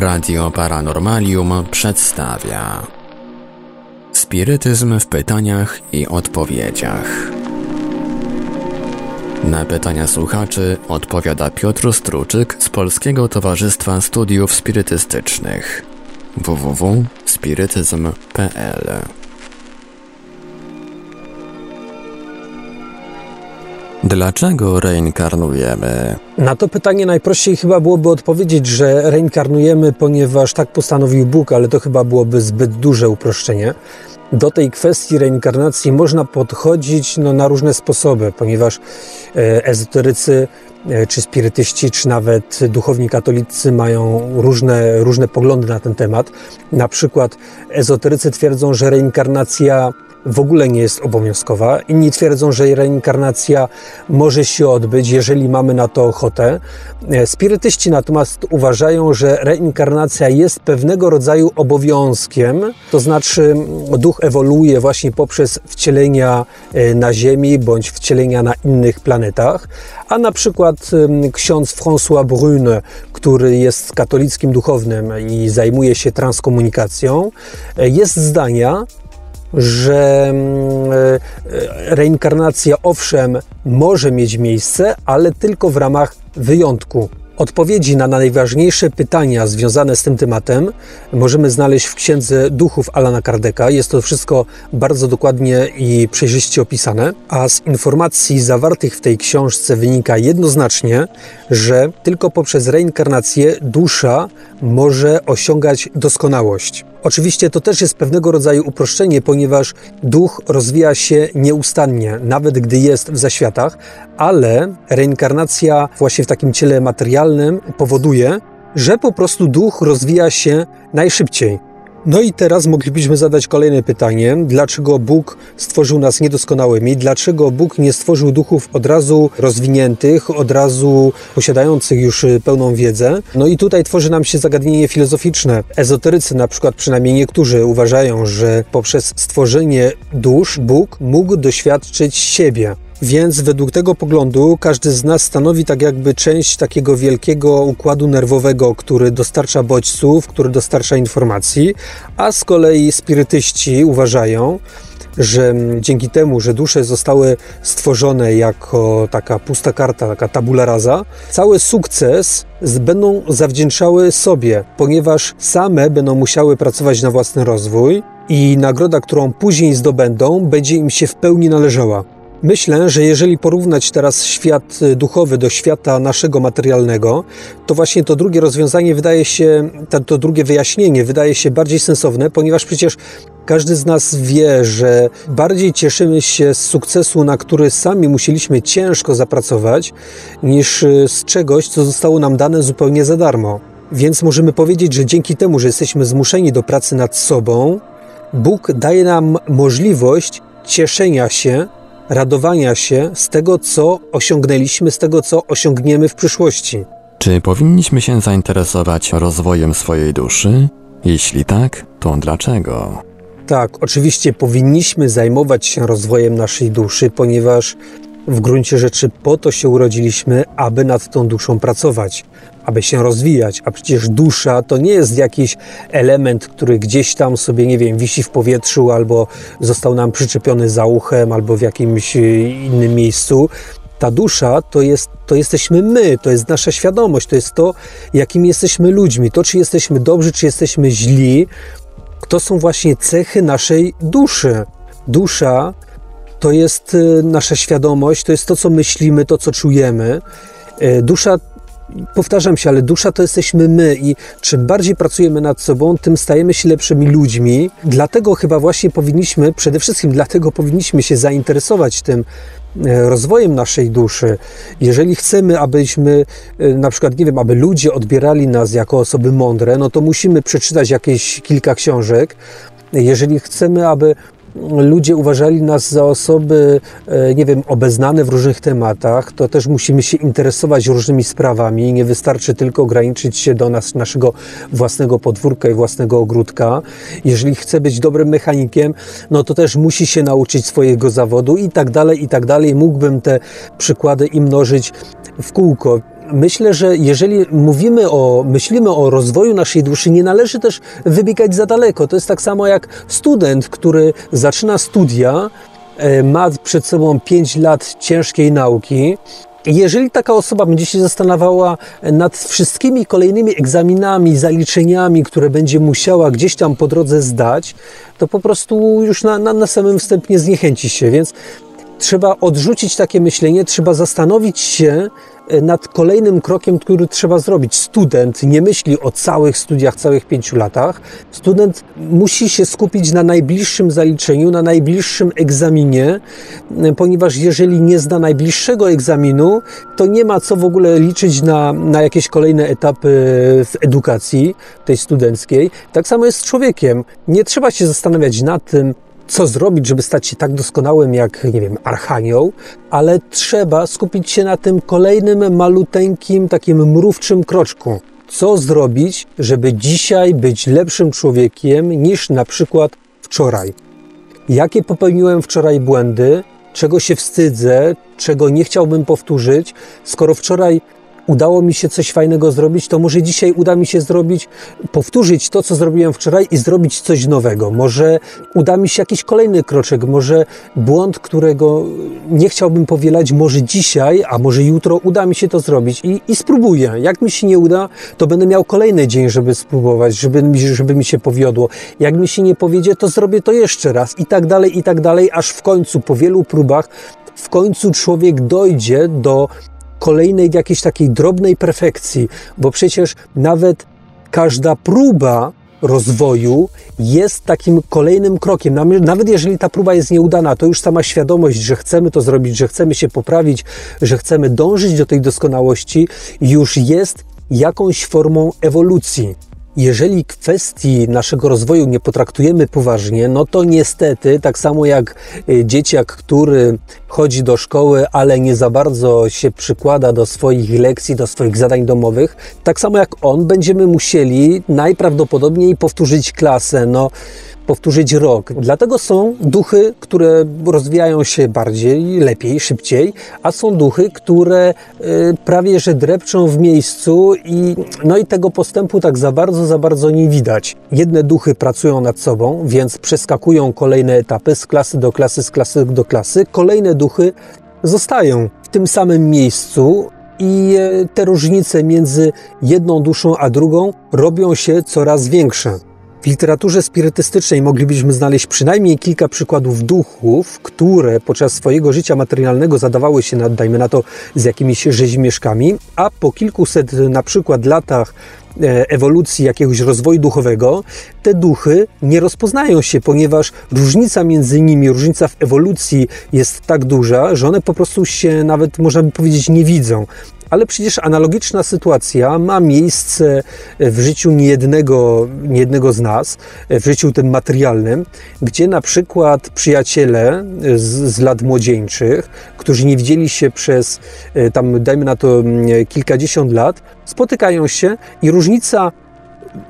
Radio Paranormalium przedstawia Spirytyzm w pytaniach i odpowiedziach. Na pytania słuchaczy odpowiada Piotr Struczyk z Polskiego Towarzystwa Studiów Spirytystycznych www.spirytyzm.pl Dlaczego reinkarnujemy? Na to pytanie najprościej chyba byłoby odpowiedzieć, że reinkarnujemy, ponieważ tak postanowił Bóg, ale to chyba byłoby zbyt duże uproszczenie. Do tej kwestii reinkarnacji można podchodzić no, na różne sposoby, ponieważ e, ezoterycy, e, czy spirytyści, czy nawet duchowni katolicy mają różne, różne poglądy na ten temat. Na przykład ezoterycy twierdzą, że reinkarnacja w ogóle nie jest obowiązkowa. Inni twierdzą, że reinkarnacja może się odbyć, jeżeli mamy na to ochotę. E, spirytyści natomiast uważają, że reinkarnacja jest pewnego rodzaju obowiązkiem, to znaczy duch ewoluuje właśnie poprzez wcielenia e, na Ziemi bądź wcielenia na innych planetach, a na przykład ksiądz François Brune, który jest katolickim duchownym i zajmuje się transkomunikacją, e, jest zdania, że mm, e, reinkarnacja owszem może mieć miejsce, ale tylko w ramach wyjątku. Odpowiedzi na najważniejsze pytania związane z tym tematem możemy znaleźć w księdze duchów Alana Kardeka. Jest to wszystko bardzo dokładnie i przejrzyście opisane, a z informacji zawartych w tej książce wynika jednoznacznie, że tylko poprzez reinkarnację dusza może osiągać doskonałość. Oczywiście to też jest pewnego rodzaju uproszczenie, ponieważ duch rozwija się nieustannie, nawet gdy jest w zaświatach, ale reinkarnacja właśnie w takim ciele materialnym powoduje, że po prostu duch rozwija się najszybciej. No i teraz moglibyśmy zadać kolejne pytanie: dlaczego Bóg stworzył nas niedoskonałymi? Dlaczego Bóg nie stworzył duchów od razu rozwiniętych, od razu posiadających już y, pełną wiedzę? No i tutaj tworzy nam się zagadnienie filozoficzne. Ezoterycy, na przykład przynajmniej niektórzy, uważają, że poprzez stworzenie dusz Bóg mógł doświadczyć siebie. Więc według tego poglądu każdy z nas stanowi tak jakby część takiego wielkiego układu nerwowego, który dostarcza bodźców, który dostarcza informacji, a z kolei spirytyści uważają, że dzięki temu, że dusze zostały stworzone jako taka pusta karta, taka tabula rasa, cały sukces będą zawdzięczały sobie, ponieważ same będą musiały pracować na własny rozwój i nagroda, którą później zdobędą, będzie im się w pełni należała. Myślę, że jeżeli porównać teraz świat duchowy do świata naszego materialnego, to właśnie to drugie rozwiązanie wydaje się, to, drugie wyjaśnienie wydaje się bardziej sensowne, ponieważ przecież każdy z nas wie, że bardziej cieszymy się z sukcesu, na który sami musieliśmy ciężko zapracować, niż z czegoś, co zostało nam dane zupełnie za darmo. Więc możemy powiedzieć, że dzięki temu, że jesteśmy zmuszeni do pracy nad sobą, Bóg daje nam możliwość cieszenia się radowania się z tego, co osiągnęliśmy, z tego, co osiągniemy w przyszłości. Czy powinniśmy się zainteresować rozwojem swojej duszy? Jeśli tak, to dlaczego? Tak, oczywiście powinniśmy zajmować się rozwojem naszej duszy, ponieważ w gruncie rzeczy po to się urodziliśmy, aby nad tą duszą pracować, aby się rozwijać. A przecież dusza to nie jest jakiś element, który gdzieś tam sobie, nie wiem, wisi w powietrzu albo został nam przyczepiony za uchem albo w jakimś e, innym miejscu. Ta dusza to, jest, to jesteśmy my, to jest nasza świadomość, to jest to, jakimi jesteśmy ludźmi. To, czy jesteśmy dobrzy, czy jesteśmy źli, to są właśnie cechy naszej duszy. Dusza to jest y, nasza świadomość, to jest to, co myślimy, to, co czujemy. Y, dusza, powtarzam się, ale dusza to jesteśmy my i czym bardziej pracujemy nad sobą, tym stajemy się lepszymi ludźmi. Dlatego chyba właśnie powinniśmy, przede wszystkim dlatego powinniśmy się zainteresować tym, y, rozwojem naszej duszy. Jeżeli chcemy, abyśmy, na przykład, nie wiem, aby ludzie odbierali nas jako osoby mądre, no to musimy przeczytać jakieś kilka książek. Jeżeli chcemy, aby ludzie uważali nas za osoby, e, nie wiem, obeznane w różnych tematach, to też musimy się interesować różnymi sprawami. Nie wystarczy tylko ograniczyć się do nas, naszego własnego podwórka i własnego ogródka. Jeżeli chce być dobrym mechanikiem, no to też musi się nauczyć swojego zawodu i tak dalej, i tak dalej. Mógłbym te przykłady i mnożyć w kółko. Myślę, że jeżeli mówimy o, myślimy o rozwoju naszej duszy, nie należy też wybiegać za daleko. To jest tak samo jak student, który zaczyna studia, e, ma przed sobą 5 lat ciężkiej nauki, jeżeli taka osoba będzie się zastanawiała nad wszystkimi kolejnymi egzaminami, zaliczeniami, które będzie musiała gdzieś tam po drodze zdać, to po prostu już na, na, na samym wstępie zniechęci się. Więc trzeba odrzucić takie myślenie, trzeba zastanowić się nad kolejnym krokiem, który trzeba zrobić. Student nie myśli o całych studiach, całych pięciu latach. Student musi się skupić na najbliższym zaliczeniu, na najbliższym egzaminie, e, ponieważ jeżeli nie zda najbliższego egzaminu, to nie ma co w ogóle liczyć na, na jakieś kolejne etapy w edukacji tej studenckiej. Tak samo jest z człowiekiem. Nie trzeba się zastanawiać nad tym, co zrobić, żeby stać się tak doskonałym jak, nie wiem, archanioł, ale trzeba skupić się na tym kolejnym maluteńkim, takim mrówczym kroczku. Co zrobić, żeby dzisiaj być lepszym człowiekiem niż na przykład wczoraj? Jakie popełniłem wczoraj błędy? Czego się wstydzę? Czego nie chciałbym powtórzyć? Skoro wczoraj udało mi się coś fajnego zrobić, to może dzisiaj uda mi się zrobić, powtórzyć to, co zrobiłem wczoraj i zrobić coś nowego. Może uda mi się jakiś kolejny kroczek, może błąd, którego nie chciałbym powielać, może dzisiaj, a może jutro uda mi się to zrobić i, i spróbuję. Jak mi się nie uda, to będę miał kolejny dzień, żeby spróbować, żeby, żeby mi się powiodło. Jak mi się nie powiedzie, to zrobię to jeszcze raz i tak dalej, i tak dalej, aż w końcu, po wielu próbach, w końcu człowiek dojdzie do kolejnej jakiejś takiej drobnej perfekcji, bo przecież nawet każda próba rozwoju jest takim kolejnym krokiem. Nawet jeżeli ta próba jest nieudana, to już sama świadomość, że chcemy to zrobić, że chcemy się poprawić, że chcemy dążyć do tej doskonałości, już jest jakąś formą ewolucji. Jeżeli kwestii naszego rozwoju nie potraktujemy poważnie, no to niestety, tak samo jak y, dzieciak, który chodzi do szkoły, ale nie za bardzo się przykłada do swoich lekcji, do swoich zadań domowych, tak samo jak on, będziemy musieli najprawdopodobniej powtórzyć klasę. No, powtórzyć rok. Dlatego są duchy, które rozwijają się bardziej, lepiej, szybciej, a są duchy, które y, prawie że drepczą w miejscu i no i tego postępu tak za bardzo, za bardzo nie widać. Jedne duchy pracują nad sobą, więc przeskakują kolejne etapy z klasy do klasy, z klasy do klasy. Kolejne duchy zostają w tym samym miejscu, i e, te różnice między jedną duszą a drugą robią się coraz większe. W literaturze spirytystycznej moglibyśmy znaleźć przynajmniej kilka przykładów duchów, które podczas swojego życia materialnego zadawały się, nad, dajmy na to, z jakimiś rzeźmieszkami, a po kilkuset na przykład latach e, ewolucji jakiegoś rozwoju duchowego, te duchy nie rozpoznają się, ponieważ różnica między nimi, różnica w ewolucji jest tak duża, że one po prostu się nawet, można by powiedzieć, nie widzą. Ale przecież analogiczna sytuacja ma miejsce w życiu niejednego, niejednego z nas, w życiu tym materialnym, gdzie na przykład przyjaciele z, z lat młodzieńczych, którzy nie widzieli się przez e, tam, dajmy na to mm, kilkadziesiąt lat, spotykają się i różnica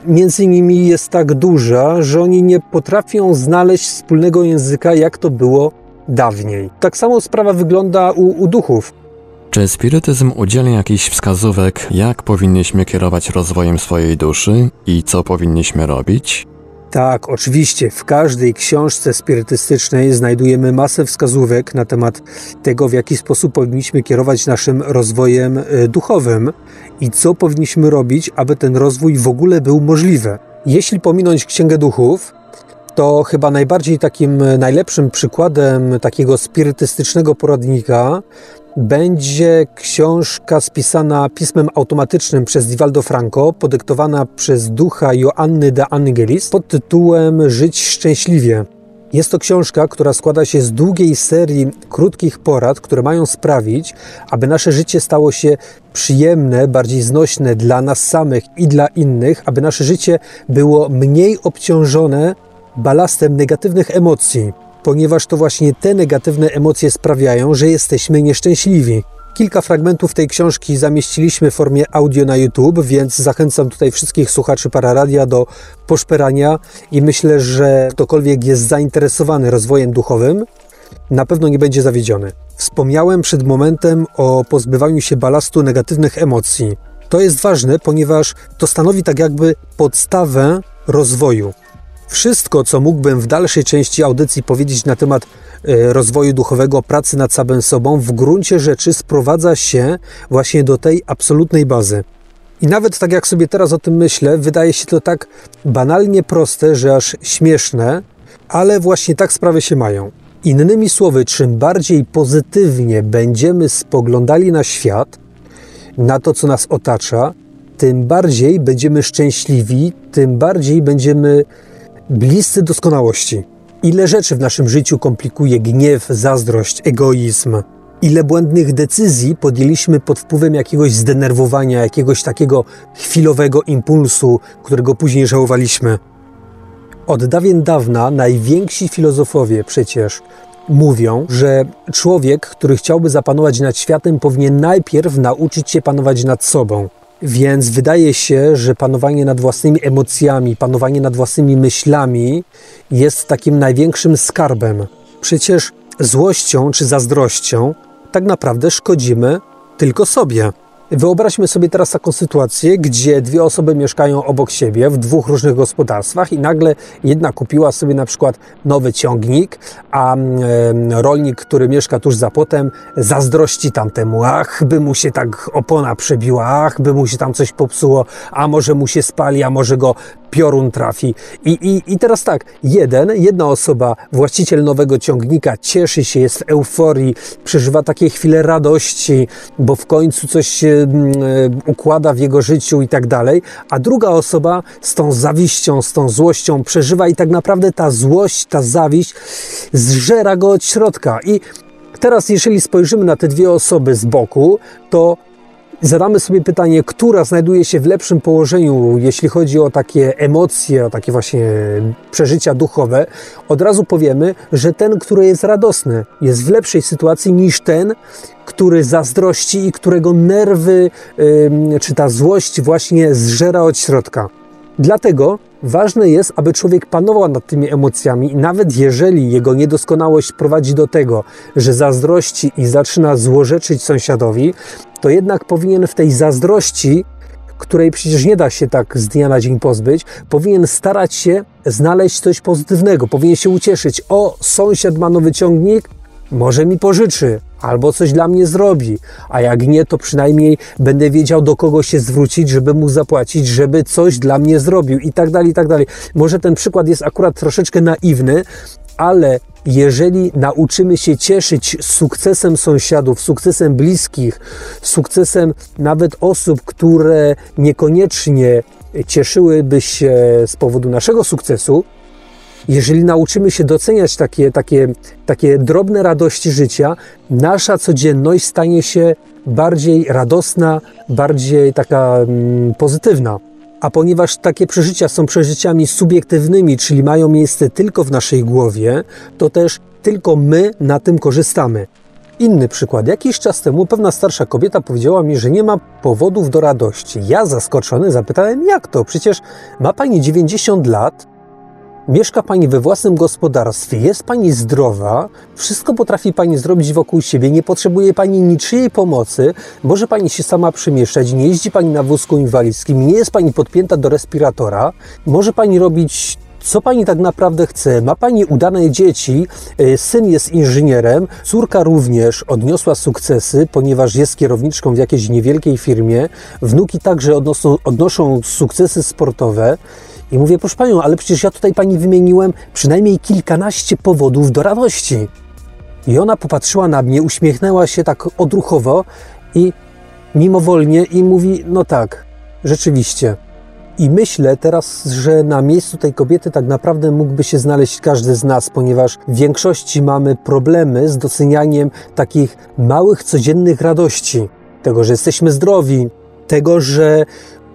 między nimi jest tak duża, że oni nie potrafią znaleźć wspólnego języka, jak to było dawniej. Tak samo sprawa wygląda u, u duchów. Czy spirytyzm udziela jakichś wskazówek, jak powinniśmy kierować rozwojem swojej duszy i co powinniśmy robić? Tak, oczywiście. W każdej książce spirytystycznej znajdujemy masę wskazówek na temat tego, w jaki sposób powinniśmy kierować naszym rozwojem e, duchowym i co powinniśmy robić, aby ten rozwój w ogóle był możliwy. Jeśli pominąć Księgę Duchów, to chyba najbardziej takim e, najlepszym przykładem takiego spirytystycznego poradnika będzie książka spisana pismem automatycznym przez Divaldo Franco, podyktowana przez ducha Joanny de Angelis pod tytułem Żyć szczęśliwie. Jest to książka, która składa się z długiej serii krótkich porad, które mają sprawić, aby nasze życie stało się przyjemne, bardziej znośne dla nas samych i dla innych, aby nasze życie było mniej obciążone balastem negatywnych emocji ponieważ to właśnie te negatywne emocje sprawiają, że jesteśmy nieszczęśliwi. Kilka fragmentów tej książki zamieściliśmy w formie audio na YouTube, więc zachęcam tutaj wszystkich słuchaczy Pararadia do poszperania i myślę, że ktokolwiek jest zainteresowany rozwojem duchowym, na pewno nie będzie zawiedziony. Wspomniałem przed momentem o pozbywaniu się balastu negatywnych emocji. To jest ważne, ponieważ to stanowi tak jakby podstawę rozwoju. Wszystko, co mógłbym w dalszej części audycji powiedzieć na temat e, rozwoju duchowego, pracy nad samym sobą, w gruncie rzeczy sprowadza się właśnie do tej absolutnej bazy. I nawet tak jak sobie teraz o tym myślę, wydaje się to tak banalnie proste, że aż śmieszne, ale właśnie tak sprawy się mają. Innymi słowy, czym bardziej pozytywnie będziemy spoglądali na świat, na to, co nas otacza, tym bardziej będziemy szczęśliwi, tym bardziej będziemy bliscy doskonałości. Ile rzeczy w naszym życiu komplikuje gniew, zazdrość, egoizm, ile błędnych decyzji podjęliśmy pod wpływem jakiegoś zdenerwowania, jakiegoś takiego chwilowego impulsu, którego później żałowaliśmy. Od dawien dawna najwięksi filozofowie przecież mówią, że człowiek, który chciałby zapanować nad światem, powinien najpierw nauczyć się panować nad sobą. Więc wydaje się, że panowanie nad własnymi emocjami, panowanie nad własnymi myślami jest takim największym skarbem. Przecież złością czy zazdrością tak naprawdę szkodzimy tylko sobie. Wyobraźmy sobie teraz taką sytuację, gdzie dwie osoby mieszkają obok siebie w dwóch różnych gospodarstwach i nagle jedna kupiła sobie na przykład nowy ciągnik, a rolnik, który mieszka tuż za płotem, zazdrości tamtemu, ach, by mu się tak opona przebiła, ach, by mu się tam coś popsuło, a może mu się spali, a może go piorun trafi. I, i, I teraz tak, jeden, jedna osoba, właściciel nowego ciągnika, cieszy się, jest w euforii, przeżywa takie chwile radości, bo w końcu coś się mm, e, układa w jego życiu i tak dalej, a druga osoba z tą zawiścią, z tą złością przeżywa i tak naprawdę ta złość, ta zawiść zżera go od środka. I teraz, jeżeli spojrzymy na te dwie osoby z boku, to zadamy sobie pytanie, która znajduje się w lepszym położeniu, jeśli chodzi o takie emocje, o takie właśnie przeżycia duchowe, od razu powiemy, że ten, który jest radosny, jest w lepszej sytuacji niż ten, który zazdrości i którego nerwy czy ta złość właśnie zżera od środka. Dlatego ważne jest, aby człowiek panował nad tymi emocjami nawet jeżeli jego niedoskonałość prowadzi do tego, że zazdrości i zaczyna złorzeczyć sąsiadowi, to jednak powinien w tej zazdrości, której przecież nie da się tak z dnia na dzień pozbyć, powinien starać się znaleźć coś pozytywnego, powinien się ucieszyć. O, sąsiad ma nowy ciągnik, może mi pożyczy, albo coś dla mnie zrobi, a jak nie, to przynajmniej będę wiedział, do kogo się zwrócić, żeby mu zapłacić, żeby coś dla mnie zrobił i tak dalej, i tak dalej. Może ten przykład jest akurat troszeczkę naiwny, ale jeżeli nauczymy się cieszyć sukcesem sąsiadów, sukcesem bliskich, sukcesem nawet osób, które niekoniecznie cieszyłyby się z powodu naszego sukcesu, jeżeli nauczymy się doceniać takie, takie, takie drobne radości życia, nasza codzienność stanie się bardziej radosna, bardziej taka mm, pozytywna. A ponieważ takie przeżycia są przeżyciami subiektywnymi, czyli mają miejsce tylko w naszej głowie, to też tylko my na tym korzystamy. Inny przykład. Jakiś czas temu pewna starsza kobieta powiedziała mi, że nie ma powodów do radości. Ja zaskoczony zapytałem, jak to? Przecież ma pani 90 lat, Mieszka Pani we własnym gospodarstwie, jest Pani zdrowa, wszystko potrafi Pani zrobić wokół siebie, nie potrzebuje Pani niczyjej pomocy, może Pani się sama przemieszczać, nie jeździ Pani na wózku inwalidzkim, nie jest Pani podpięta do respiratora, może Pani robić co pani tak naprawdę chce? Ma pani udane dzieci, e, syn jest inżynierem, córka również odniosła sukcesy, ponieważ jest kierowniczką w jakiejś niewielkiej firmie, wnuki także odnoszą, odnoszą sukcesy sportowe. I mówię, proszę panią, ale przecież ja tutaj pani wymieniłem przynajmniej kilkanaście powodów do radości. I ona popatrzyła na mnie, uśmiechnęła się tak odruchowo i mimowolnie i mówi: No tak, rzeczywiście. I myślę teraz, że na miejscu tej kobiety tak naprawdę mógłby się znaleźć każdy z nas, ponieważ w większości mamy problemy z docenianiem takich małych, codziennych radości. Tego, że jesteśmy zdrowi, tego, że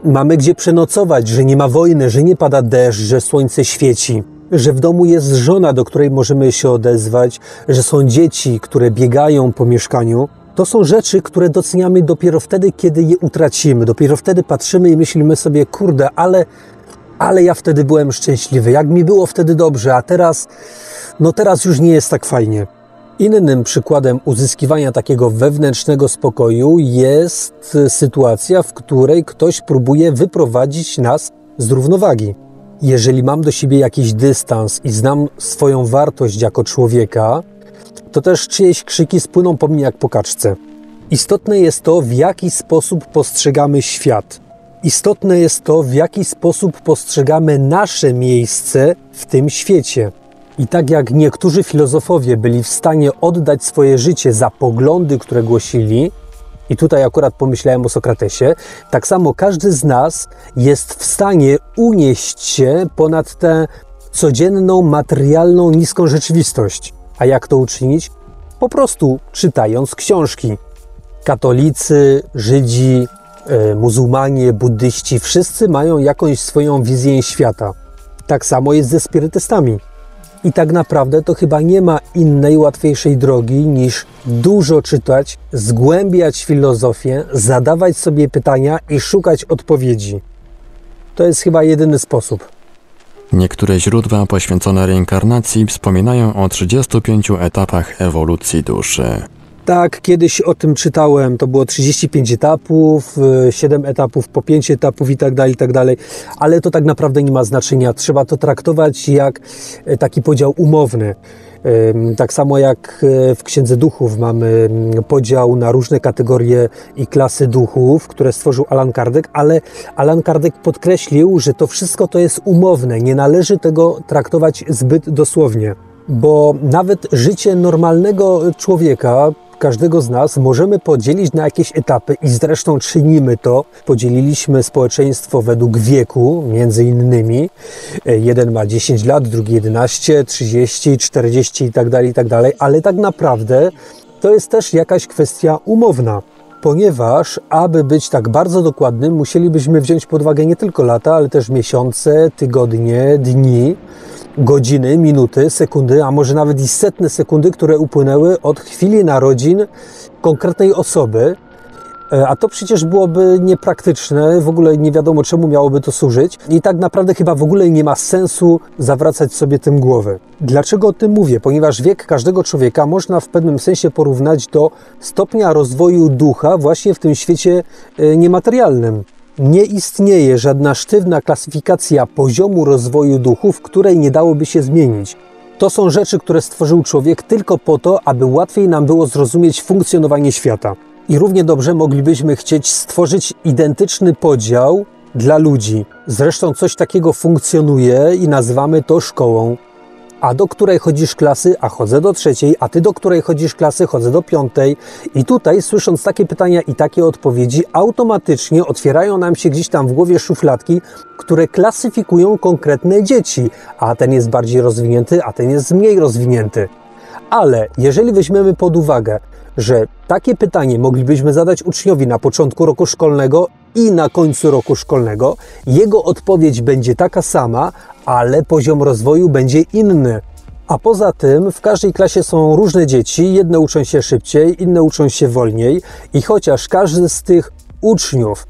mamy gdzie przenocować, że nie ma wojny, że nie pada deszcz, że słońce świeci, że w domu jest żona, do której możemy się odezwać, że są dzieci, które biegają po mieszkaniu. To są rzeczy, które doceniamy dopiero wtedy, kiedy je utracimy. Dopiero wtedy patrzymy i myślimy sobie, kurde, ale, ale ja wtedy byłem szczęśliwy, jak mi było wtedy dobrze, a teraz, no teraz już nie jest tak fajnie. Innym przykładem uzyskiwania takiego wewnętrznego spokoju jest sytuacja, w której ktoś próbuje wyprowadzić nas z równowagi. Jeżeli mam do siebie jakiś dystans i znam swoją wartość jako człowieka, to też czyjeś krzyki spłyną po mnie jak po kaczce. Istotne jest to, w jaki sposób postrzegamy świat. Istotne jest to, w jaki sposób postrzegamy nasze miejsce w tym świecie. I tak jak niektórzy filozofowie byli w stanie oddać swoje życie za poglądy, które głosili, i tutaj akurat pomyślałem o Sokratesie, tak samo każdy z nas jest w stanie unieść się ponad tę codzienną, materialną, niską rzeczywistość. A jak to uczynić? Po prostu czytając książki. Katolicy, Żydzi, e, muzułmanie, buddyści, wszyscy mają jakąś swoją wizję świata. Tak samo jest ze spirytystami. I tak naprawdę to chyba nie ma innej, łatwiejszej drogi niż dużo czytać, zgłębiać filozofię, zadawać sobie pytania i szukać odpowiedzi. To jest chyba jedyny sposób. Niektóre źródła poświęcone reinkarnacji wspominają o 35 etapach ewolucji duszy. Tak, kiedyś o tym czytałem. To było 35 etapów, 7 etapów po 5 etapów i tak dalej, i tak dalej. Ale to tak naprawdę nie ma znaczenia. Trzeba to traktować jak e, taki podział umowny. Tak samo jak e, w Księdze Duchów mamy podział na różne kategorie i klasy duchów, które stworzył Alan Kardec, ale Alan Kardec podkreślił, że to wszystko to jest umowne. Nie należy tego traktować zbyt dosłownie bo nawet życie normalnego człowieka każdego z nas możemy podzielić na jakieś etapy i zresztą czynimy to. Podzieliliśmy społeczeństwo według wieku, między innymi. Jeden ma 10 lat, drugi 11, 30, 40 i tak dalej, i tak dalej, ale tak naprawdę to jest też jakaś kwestia umowna ponieważ aby być tak bardzo dokładnym, musielibyśmy wziąć pod uwagę nie tylko lata, ale też miesiące, tygodnie, dni, godziny, minuty, sekundy, a może nawet i setne sekundy, które upłynęły od chwili narodzin konkretnej osoby. E, a to przecież byłoby niepraktyczne, w ogóle nie wiadomo czemu miałoby to służyć i tak naprawdę chyba w ogóle nie ma sensu zawracać sobie tym głowy. Dlaczego o tym mówię? Ponieważ wiek każdego człowieka można w pewnym sensie porównać do stopnia rozwoju ducha właśnie w tym świecie e, niematerialnym. Nie istnieje żadna sztywna klasyfikacja poziomu rozwoju duchów, której nie dałoby się zmienić. To są rzeczy, które stworzył człowiek tylko po to, aby łatwiej nam było zrozumieć funkcjonowanie świata. I równie dobrze moglibyśmy chcieć stworzyć identyczny podział dla ludzi. Zresztą coś takiego funkcjonuje i nazywamy to szkołą a do której chodzisz klasy, a chodzę do trzeciej, a ty do której chodzisz klasy, chodzę do piątej. I tutaj, słysząc takie pytania i takie odpowiedzi, automatycznie otwierają nam się gdzieś tam w głowie szufladki, które klasyfikują konkretne dzieci. A ten jest bardziej rozwinięty, a ten jest mniej rozwinięty. Ale jeżeli weźmiemy pod uwagę, że takie pytanie moglibyśmy zadać uczniowi na początku roku szkolnego i na końcu roku szkolnego, jego odpowiedź będzie taka sama, ale poziom rozwoju będzie inny. A poza tym w każdej klasie są różne dzieci, jedne uczą się szybciej, inne uczą się wolniej i chociaż każdy z tych uczniów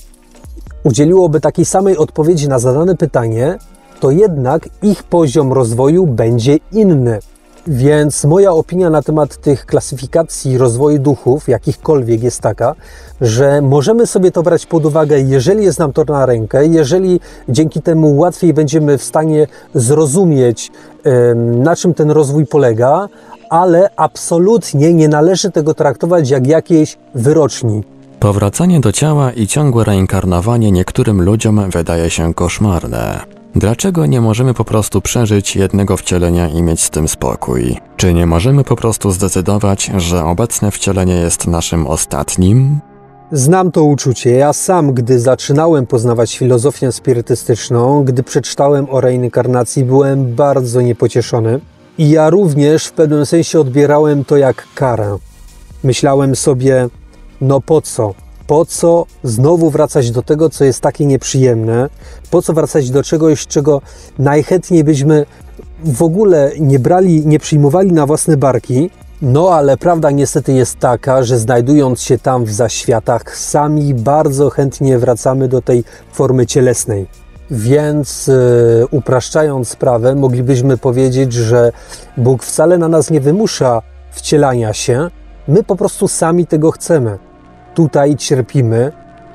udzieliłoby takiej samej odpowiedzi na zadane pytanie, to jednak ich poziom rozwoju będzie inny. Więc moja opinia na temat tych klasyfikacji rozwoju duchów, jakichkolwiek, jest taka, że możemy sobie to brać pod uwagę, jeżeli jest nam to na rękę, jeżeli dzięki temu łatwiej będziemy w stanie zrozumieć, na czym ten rozwój polega, ale absolutnie nie należy tego traktować jak jakiejś wyroczni. Powracanie do ciała i ciągłe reinkarnowanie niektórym ludziom wydaje się koszmarne. Dlaczego nie możemy po prostu przeżyć jednego wcielenia i mieć z tym spokój? Czy nie możemy po prostu zdecydować, że obecne wcielenie jest naszym ostatnim? Znam to uczucie. Ja sam, gdy zaczynałem poznawać filozofię spirytystyczną, gdy przeczytałem o reinkarnacji, byłem bardzo niepocieszony. I ja również w pewnym sensie odbierałem to jak karę. Myślałem sobie, no po co? Po co znowu wracać do tego, co jest takie nieprzyjemne? Po co wracać do czegoś, czego najchętniej byśmy w ogóle nie brali, nie przyjmowali na własne barki? No, ale prawda niestety jest taka, że znajdując się tam w zaświatach, sami bardzo chętnie wracamy do tej formy cielesnej. Więc yy, upraszczając sprawę, moglibyśmy powiedzieć, że Bóg wcale na nas nie wymusza wcielania się. My po prostu sami tego chcemy. Tutaj cierpimy,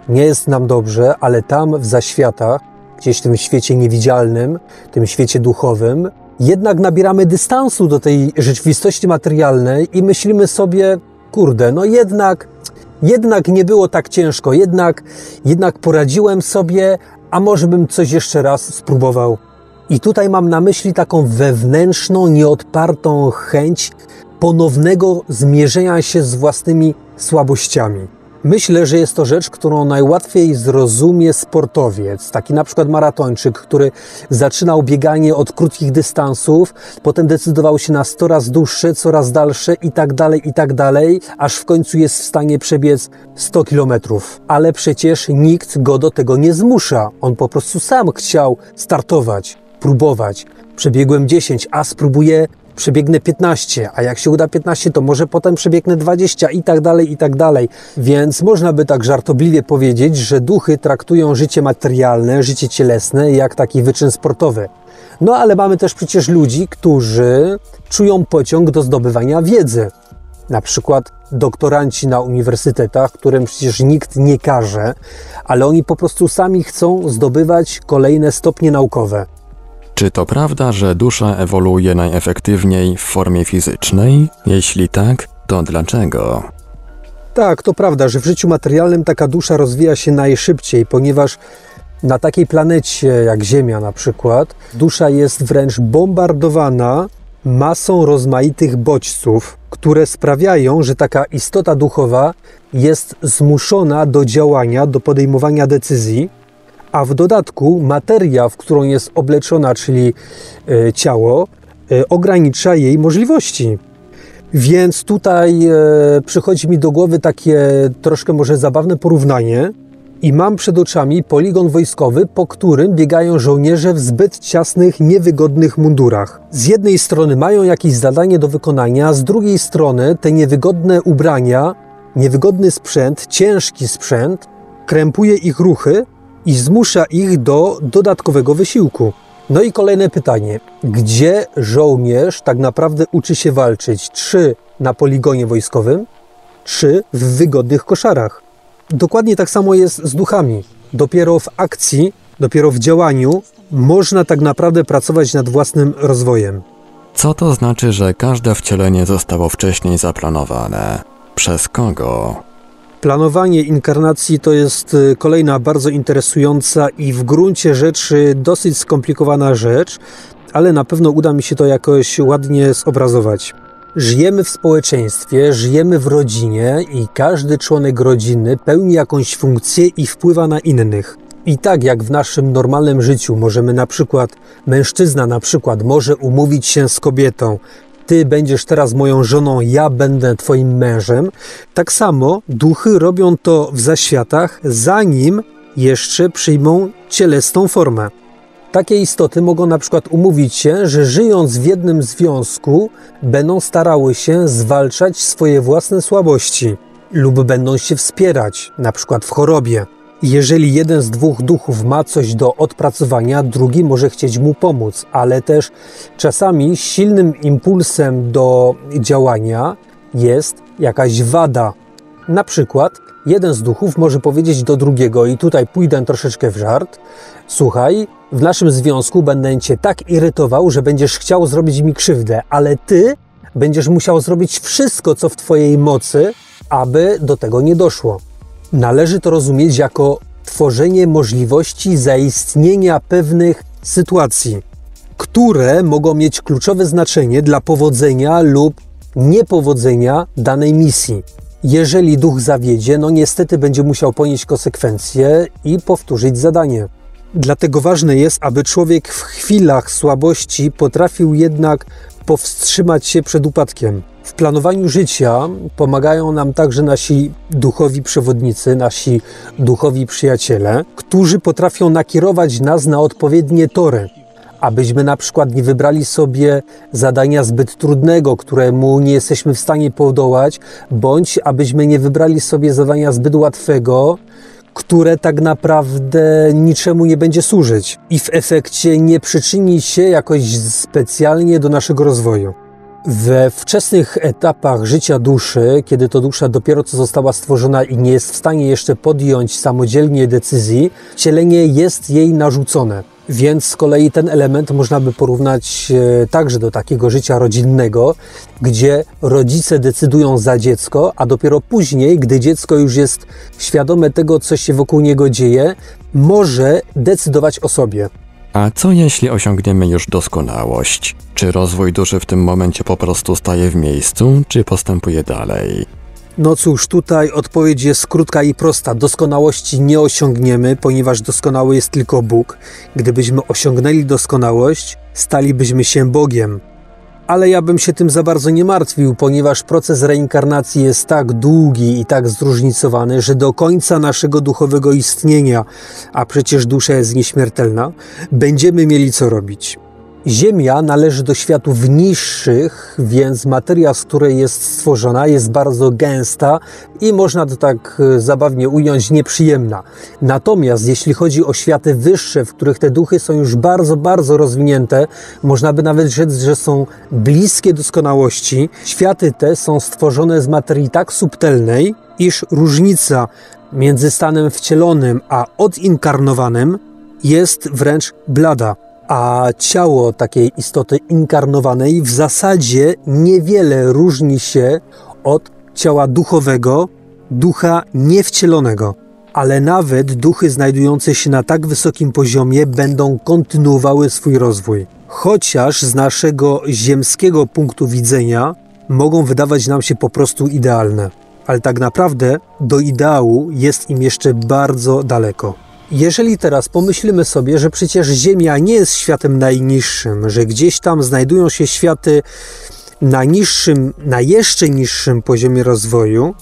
nie jest nam dobrze, ale tam w zaświatach, gdzieś w tym świecie niewidzialnym, tym świecie duchowym, jednak nabieramy dystansu do tej rzeczywistości materialnej i myślimy sobie, kurde, no jednak, jednak nie było tak ciężko, jednak, jednak poradziłem sobie, a może bym coś jeszcze raz spróbował. I tutaj mam na myśli taką wewnętrzną, nieodpartą chęć ponownego zmierzenia się z własnymi słabościami. Myślę, że jest to rzecz, którą najłatwiej zrozumie sportowiec, taki na przykład maratończyk, który zaczynał bieganie od krótkich dystansów, potem decydował się na coraz dłuższe, coraz dalsze i tak dalej, i tak dalej, aż w końcu jest w stanie przebiec 100 kilometrów. Ale przecież nikt go do tego nie zmusza. On po prostu sam chciał startować, próbować. Przebiegłem 10, a spróbuję przebiegnę 15, a jak się uda 15, to może potem przebiegnę 20 i tak dalej, i tak dalej. Więc można by tak żartobliwie powiedzieć, że duchy traktują życie materialne, życie cielesne jak taki wyczyn sportowy. No ale mamy też przecież ludzi, którzy czują pociąg do zdobywania wiedzy. Na przykład doktoranci na uniwersytetach, którym przecież nikt nie każe, ale oni po prostu sami chcą zdobywać kolejne stopnie naukowe. Czy to prawda, że dusza ewoluuje najefektywniej w formie fizycznej? Jeśli tak, to dlaczego? Tak, to prawda, że w życiu materialnym taka dusza rozwija się najszybciej, ponieważ na takiej planecie jak Ziemia na przykład, dusza jest wręcz bombardowana masą rozmaitych bodźców, które sprawiają, że taka istota duchowa jest zmuszona do działania, do podejmowania decyzji, a w dodatku materia, w którą jest obleczona, czyli e, ciało, e, ogranicza jej możliwości. Więc tutaj e, przychodzi mi do głowy takie troszkę może zabawne porównanie. I mam przed oczami poligon wojskowy, po którym biegają żołnierze w zbyt ciasnych, niewygodnych mundurach. Z jednej strony mają jakieś zadanie do wykonania, z drugiej strony te niewygodne ubrania, niewygodny sprzęt, ciężki sprzęt krępuje ich ruchy, i zmusza ich do dodatkowego wysiłku. No i kolejne pytanie. Gdzie żołnierz tak naprawdę uczy się walczyć? Czy na poligonie wojskowym, czy w wygodnych koszarach? Dokładnie tak samo jest z duchami. Dopiero w akcji, dopiero w działaniu można tak naprawdę pracować nad własnym rozwojem. Co to znaczy, że każde wcielenie zostało wcześniej zaplanowane? Przez kogo? Planowanie inkarnacji to jest y, kolejna bardzo interesująca i w gruncie rzeczy dosyć skomplikowana rzecz, ale na pewno uda mi się to jakoś ładnie zobrazować. Żyjemy w społeczeństwie, żyjemy w rodzinie i każdy członek rodziny pełni jakąś funkcję i wpływa na innych. I tak jak w naszym normalnym życiu możemy na przykład, mężczyzna na przykład może umówić się z kobietą, ty będziesz teraz moją żoną, ja będę twoim mężem. Tak samo duchy robią to w zaświatach, zanim jeszcze przyjmą cielesną formę. Takie istoty mogą na przykład umówić się, że żyjąc w jednym związku, będą starały się zwalczać swoje własne słabości lub będą się wspierać, na przykład w chorobie. Jeżeli jeden z dwóch duchów ma coś do odpracowania, drugi może chcieć mu pomóc, ale też czasami silnym impulsem do działania jest jakaś wada. Na przykład jeden z duchów może powiedzieć do drugiego, i tutaj pójdę troszeczkę w żart: Słuchaj, w naszym związku będę cię tak irytował, że będziesz chciał zrobić mi krzywdę, ale ty będziesz musiał zrobić wszystko, co w twojej mocy, aby do tego nie doszło. Należy to rozumieć jako tworzenie możliwości zaistnienia pewnych sytuacji, które mogą mieć kluczowe znaczenie dla powodzenia lub niepowodzenia danej misji. Jeżeli duch zawiedzie, no niestety będzie musiał ponieść konsekwencje i powtórzyć zadanie. Dlatego ważne jest, aby człowiek w chwilach słabości potrafił jednak powstrzymać się przed upadkiem. W planowaniu życia pomagają nam także nasi duchowi przewodnicy, nasi duchowi przyjaciele, którzy potrafią nakierować nas na odpowiednie tory, abyśmy na przykład nie wybrali sobie zadania zbyt trudnego, któremu nie jesteśmy w stanie podołać, bądź abyśmy nie wybrali sobie zadania zbyt łatwego, które tak naprawdę niczemu nie będzie służyć i w efekcie nie przyczyni się jakoś specjalnie do naszego rozwoju. We wczesnych etapach życia duszy, kiedy to dusza dopiero co została stworzona i nie jest w stanie jeszcze podjąć samodzielnie decyzji, cielenie jest jej narzucone. Więc z kolei ten element można by porównać e, także do takiego życia rodzinnego, gdzie rodzice decydują za dziecko, a dopiero później, gdy dziecko już jest świadome tego, co się wokół niego dzieje, może decydować o sobie. A co jeśli osiągniemy już doskonałość? Czy rozwój duszy w tym momencie po prostu staje w miejscu, czy postępuje dalej? No cóż, tutaj odpowiedź jest krótka i prosta. Doskonałości nie osiągniemy, ponieważ doskonały jest tylko Bóg. Gdybyśmy osiągnęli doskonałość, stalibyśmy się Bogiem ale ja bym się tym za bardzo nie martwił, ponieważ proces reinkarnacji jest tak długi i tak zróżnicowany, że do końca naszego duchowego istnienia, a przecież dusza jest nieśmiertelna, będziemy mieli co robić. Ziemia należy do światów niższych, więc materia, z której jest stworzona, jest bardzo gęsta i można to tak e, zabawnie ująć, nieprzyjemna. Natomiast jeśli chodzi o światy wyższe, w których te duchy są już bardzo, bardzo rozwinięte, można by nawet rzec, że są bliskie doskonałości, światy te są stworzone z materii tak subtelnej, iż różnica między stanem wcielonym a odinkarnowanym jest wręcz blada a ciało takiej istoty inkarnowanej w zasadzie niewiele różni się od ciała duchowego, ducha niewcielonego. Ale nawet duchy znajdujące się na tak wysokim poziomie będą kontynuowały swój rozwój. Chociaż z naszego ziemskiego punktu widzenia mogą wydawać nam się po prostu idealne. Ale tak naprawdę do ideału jest im jeszcze bardzo daleko. Jeżeli teraz pomyślimy sobie, że przecież Ziemia nie jest światem najniższym, że gdzieś tam znajdują się światy na niższym, na jeszcze niższym poziomie rozwoju,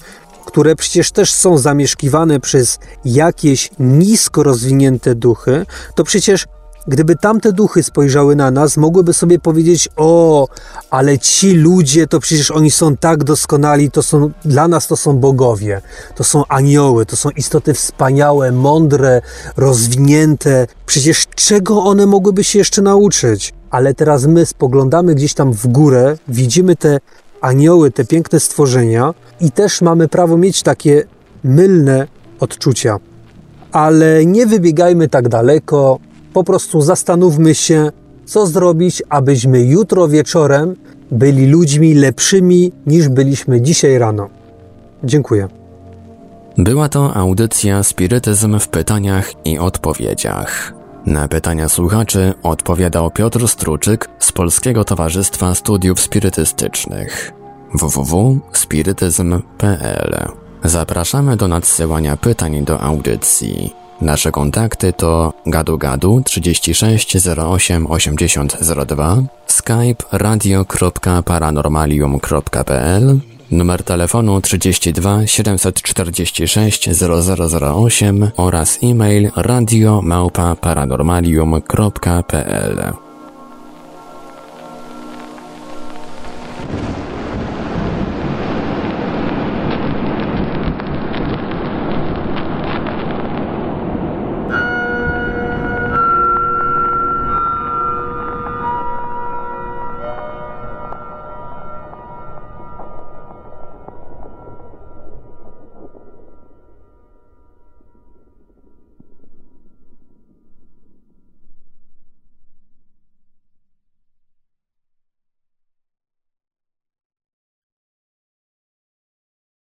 które przecież też są zamieszkiwane przez jakieś nisko rozwinięte duchy, to przecież Gdyby tamte duchy spojrzały na nas, mogłyby sobie powiedzieć: O, ale ci ludzie, to przecież oni są tak doskonali, to są dla nas to są bogowie, to są anioły, to są istoty wspaniałe, mądre, rozwinięte. Przecież czego one mogłyby się jeszcze nauczyć? Ale teraz my spoglądamy gdzieś tam w górę, widzimy te anioły, te piękne stworzenia i też mamy prawo mieć takie mylne odczucia. Ale nie wybiegajmy tak daleko, po prostu zastanówmy się, co zrobić, abyśmy jutro wieczorem byli ludźmi lepszymi niż byliśmy dzisiaj rano. Dziękuję. Była to audycja Spirytyzm w pytaniach i odpowiedziach. Na pytania słuchaczy odpowiadał Piotr Struczyk z Polskiego Towarzystwa Studiów Spirytystycznych www.spirytyzm.pl Zapraszamy do nadsyłania pytań do audycji. Nasze kontakty to gadu-gadu 36 08 80 02, skype radio.paranormalium.pl, numer telefonu 32 746 0008 oraz e-mail radio małpa paranormalium.pl.